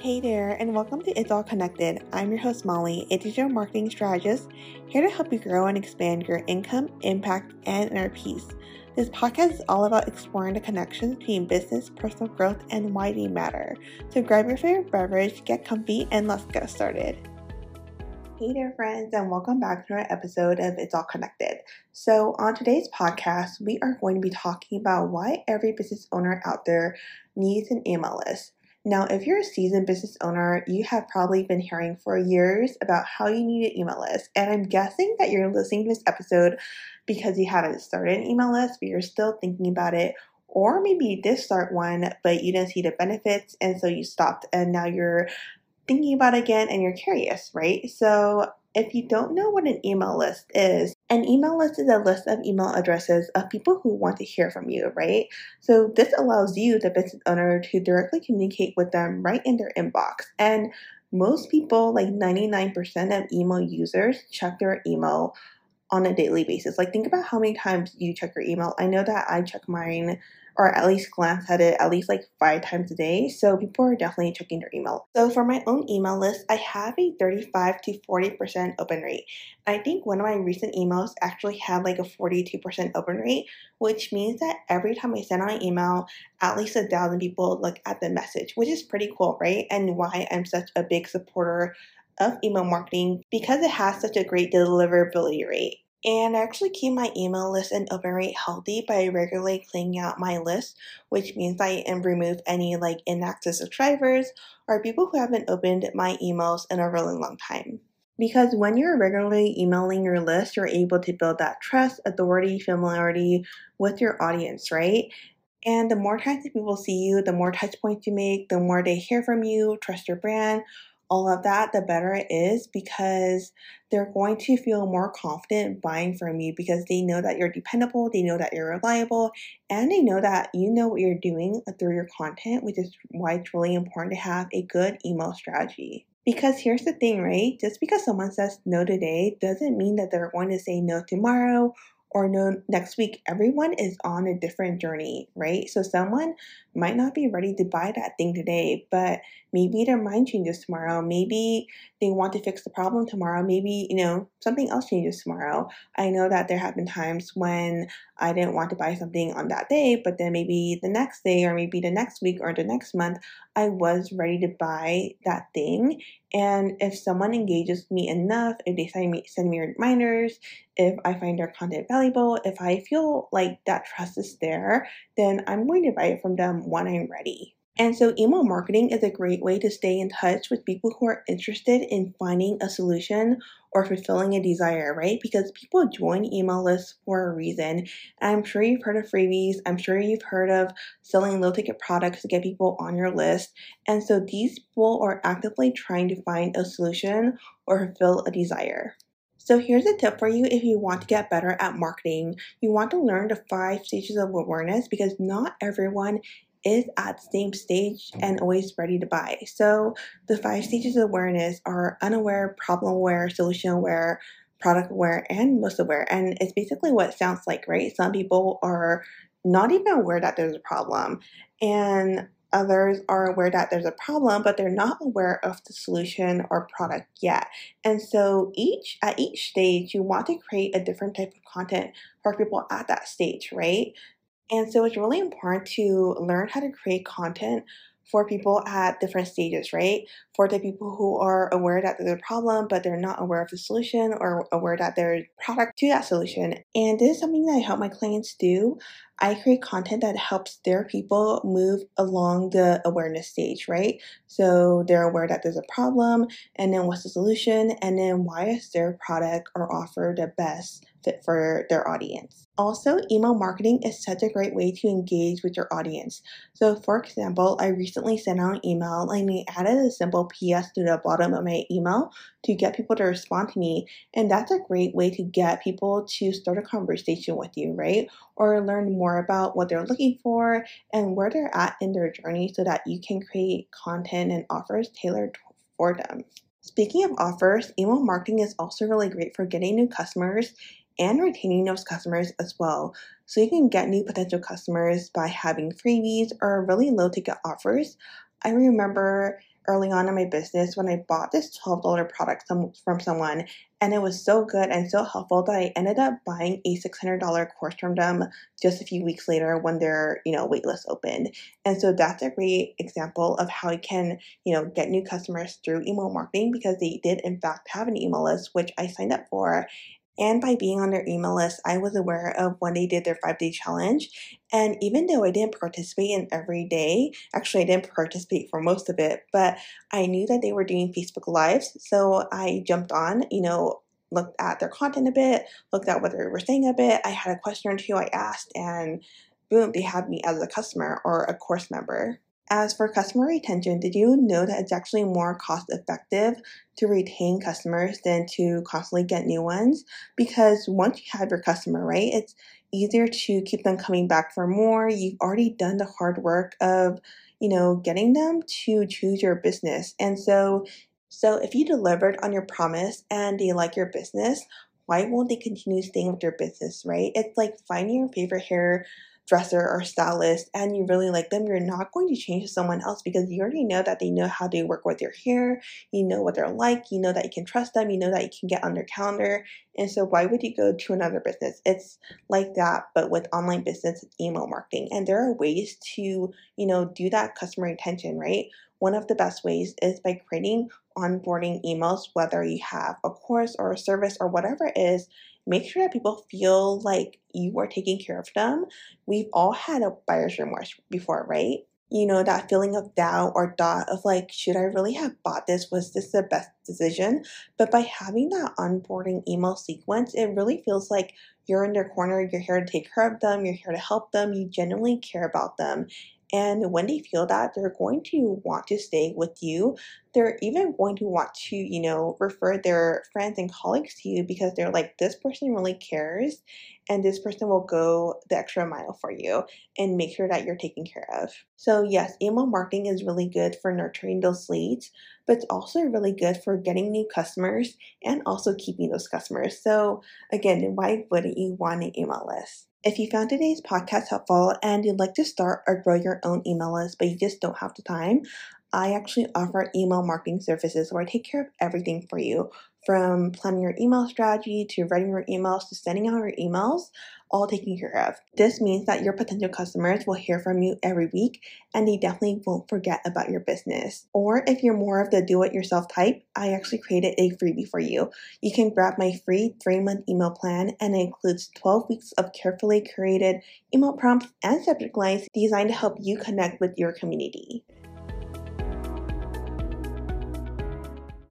Hey there, and welcome to It's All Connected. I'm your host, Molly, a digital marketing strategist, here to help you grow and expand your income, impact, and inner peace. This podcast is all about exploring the connections between business, personal growth, and why they matter. So grab your favorite beverage, get comfy, and let's get started. Hey there, friends, and welcome back to another episode of It's All Connected. So, on today's podcast, we are going to be talking about why every business owner out there needs an email list. Now, if you're a seasoned business owner, you have probably been hearing for years about how you need an email list. And I'm guessing that you're listening to this episode because you haven't started an email list, but you're still thinking about it. Or maybe you did start one, but you didn't see the benefits, and so you stopped, and now you're thinking about it again and you're curious, right? So, if you don't know what an email list is, an email list is a list of email addresses of people who want to hear from you, right? So, this allows you, the business owner, to directly communicate with them right in their inbox. And most people, like 99% of email users, check their email on a daily basis. Like, think about how many times you check your email. I know that I check mine or at least glance at it at least like five times a day. So people are definitely checking their email. So for my own email list, I have a 35 to 40% open rate. I think one of my recent emails actually had like a 42% open rate, which means that every time I send out an email, at least a thousand people look at the message, which is pretty cool, right? And why I'm such a big supporter of email marketing because it has such a great deliverability rate. And I actually keep my email list and open rate healthy by regularly cleaning out my list, which means I remove any like inactive subscribers or people who haven't opened my emails in a really long time. Because when you're regularly emailing your list, you're able to build that trust, authority, familiarity with your audience, right? And the more times that people see you, the more touch points you make, the more they hear from you, trust your brand, all of that, the better it is because they're going to feel more confident buying from you because they know that you're dependable, they know that you're reliable, and they know that you know what you're doing through your content, which is why it's really important to have a good email strategy. Because here's the thing, right? Just because someone says no today doesn't mean that they're going to say no tomorrow or no next week everyone is on a different journey right? So someone might not be ready to buy that thing today but maybe their mind changes tomorrow. Maybe they want to fix the problem tomorrow. Maybe you know something else changes tomorrow. I know that there have been times when i didn't want to buy something on that day but then maybe the next day or maybe the next week or the next month i was ready to buy that thing. And if someone engages me enough if they send me send me reminders if i find their content valuable if i feel like that trust is there then i'm going to buy it from them when I'm ready. And so, email marketing is a great way to stay in touch with people who are interested in finding a solution or fulfilling a desire, right? Because people join email lists for a reason. I'm sure you've heard of freebies. I'm sure you've heard of selling low ticket products to get people on your list. And so, these people are actively trying to find a solution or fulfill a desire. So here's a tip for you if you want to get better at marketing. You want to learn the five stages of awareness because not everyone is at the same stage and always ready to buy. So the five stages of awareness are unaware, problem aware, solution aware, product aware, and most aware. And it's basically what it sounds like, right? Some people are not even aware that there's a problem. And Others are aware that there's a problem, but they're not aware of the solution or product yet. And so each at each stage, you want to create a different type of content for people at that stage, right? And so it's really important to learn how to create content for people at different stages, right? For the people who are aware that there's a problem, but they're not aware of the solution or aware that there's product to that solution. And this is something that I help my clients do. I create content that helps their people move along the awareness stage, right? So they're aware that there's a problem, and then what's the solution, and then why is their product or offer the best fit for their audience. Also, email marketing is such a great way to engage with your audience. So, for example, I recently sent out an email and I added a simple PS to the bottom of my email to get people to respond to me. And that's a great way to get people to start a conversation with you, right? Or learn more about what they're looking for and where they're at in their journey so that you can create content and offers tailored for them. Speaking of offers, email marketing is also really great for getting new customers and retaining those customers as well. So you can get new potential customers by having freebies or really low ticket offers. I remember early on in my business when I bought this $12 product from someone and it was so good and so helpful that I ended up buying a $600 course from them just a few weeks later when their, you know, waitlist opened. And so that's a great example of how you can, you know, get new customers through email marketing because they did in fact have an email list which I signed up for and by being on their email list, I was aware of when they did their five day challenge. And even though I didn't participate in every day, actually, I didn't participate for most of it, but I knew that they were doing Facebook Lives. So I jumped on, you know, looked at their content a bit, looked at what they were saying a bit. I had a question or two I asked, and boom, they had me as a customer or a course member. As for customer retention, did you know that it's actually more cost effective to retain customers than to constantly get new ones? Because once you have your customer, right, it's easier to keep them coming back for more. You've already done the hard work of, you know, getting them to choose your business. And so so if you delivered on your promise and they like your business, why won't they continue staying with your business, right? It's like finding your favorite hair dresser or stylist and you really like them, you're not going to change to someone else because you already know that they know how they work with your hair, you know what they're like, you know that you can trust them, you know that you can get on their calendar. And so why would you go to another business? It's like that, but with online business email marketing. And there are ways to, you know, do that customer retention, right? One of the best ways is by creating onboarding emails, whether you have a course or a service or whatever it is, make sure that people feel like you are taking care of them. We've all had a buyer's remorse before, right? You know, that feeling of doubt or thought of like, should I really have bought this? Was this the best decision? But by having that onboarding email sequence, it really feels like you're in their corner, you're here to take care of them, you're here to help them, you genuinely care about them. And when they feel that, they're going to want to stay with you. They're even going to want to, you know, refer their friends and colleagues to you because they're like, this person really cares and this person will go the extra mile for you and make sure that you're taken care of. So, yes, email marketing is really good for nurturing those leads, but it's also really good for getting new customers and also keeping those customers. So, again, why wouldn't you want an email list? If you found today's podcast helpful and you'd like to start or grow your own email list, but you just don't have the time, I actually offer email marketing services where I take care of everything for you from planning your email strategy to writing your emails to sending out your emails, all taken care of. This means that your potential customers will hear from you every week and they definitely won't forget about your business. Or if you're more of the do it yourself type, I actually created a freebie for you. You can grab my free three month email plan and it includes 12 weeks of carefully curated email prompts and subject lines designed to help you connect with your community.